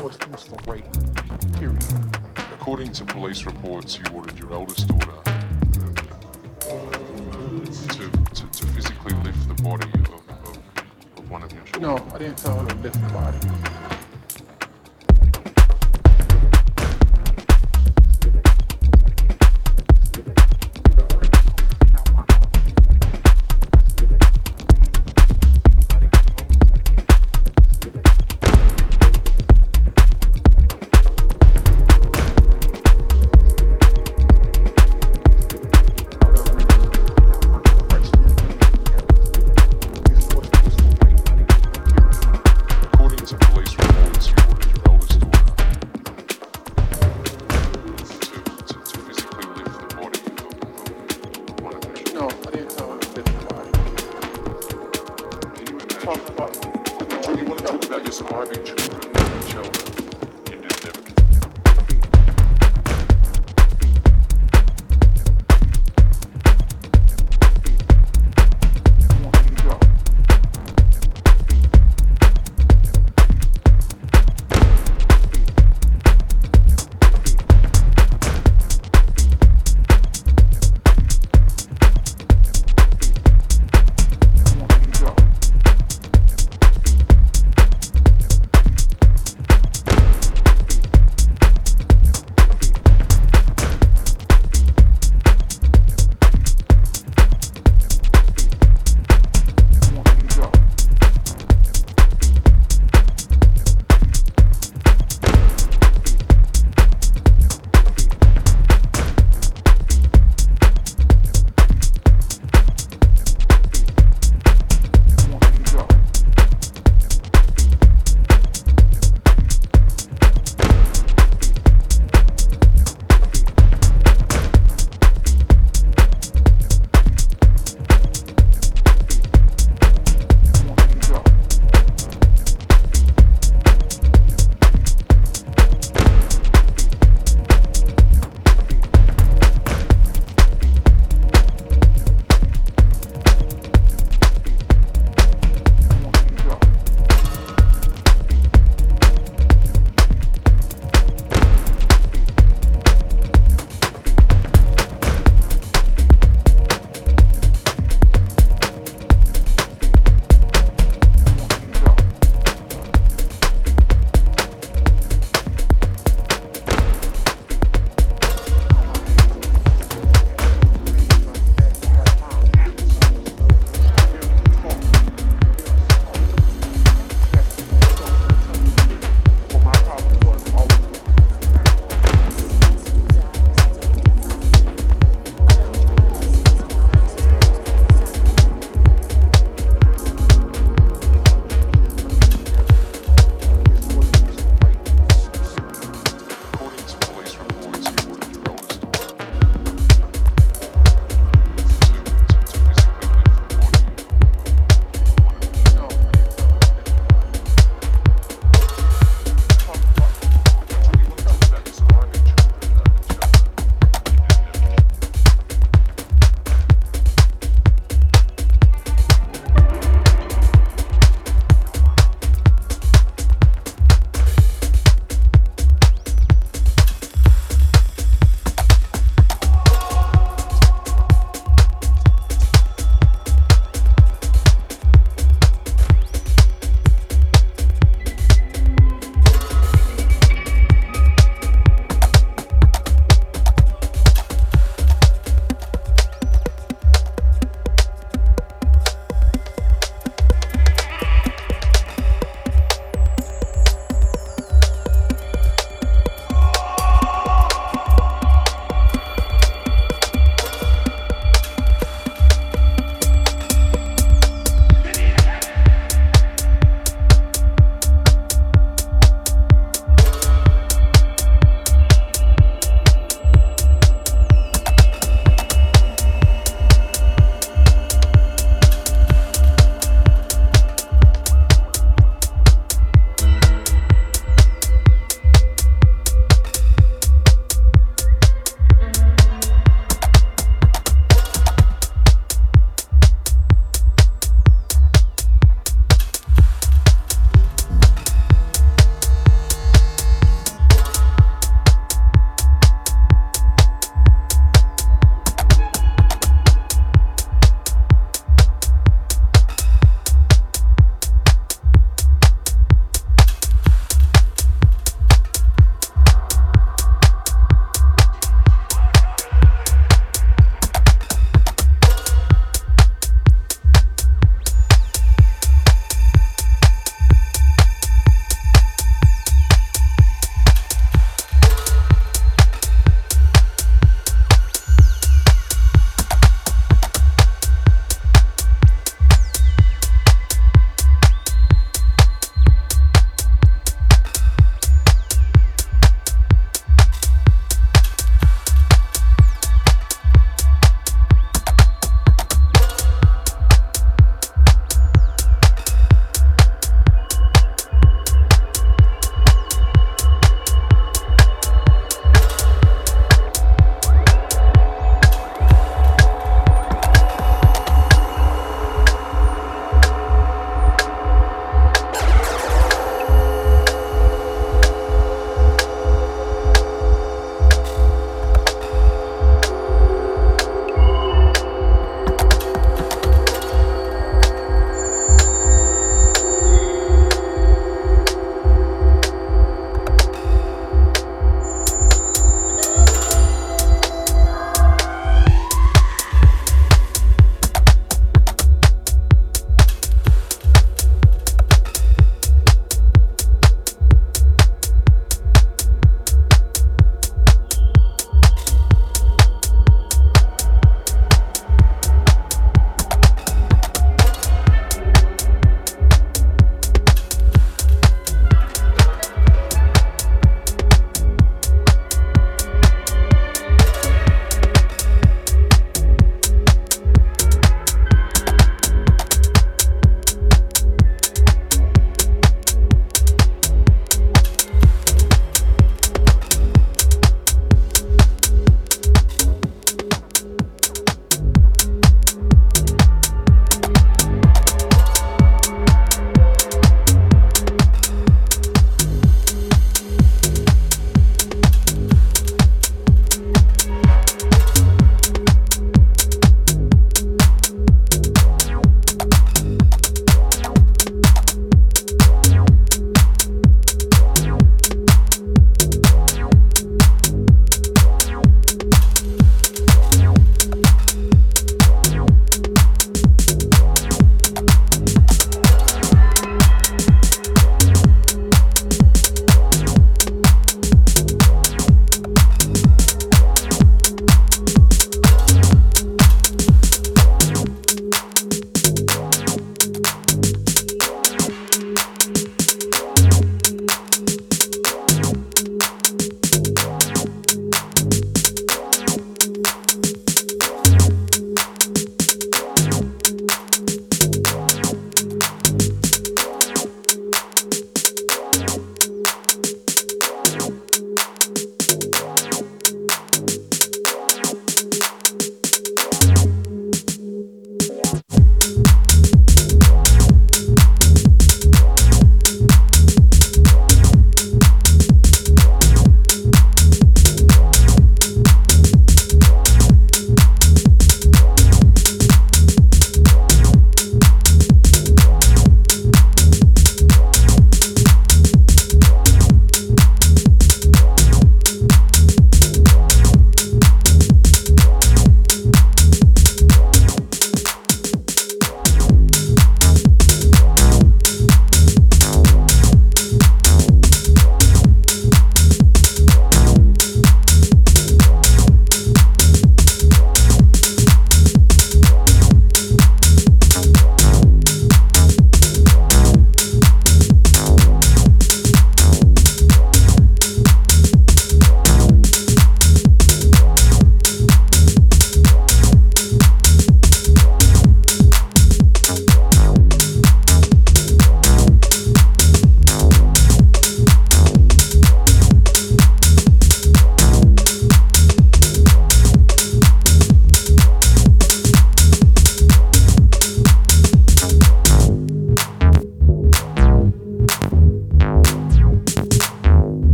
no excuse for rape. Period. According to police reports, you ordered your eldest daughter uh, to, to, to physically lift the body of, of, of one of your children. No, I didn't tell her to lift the body.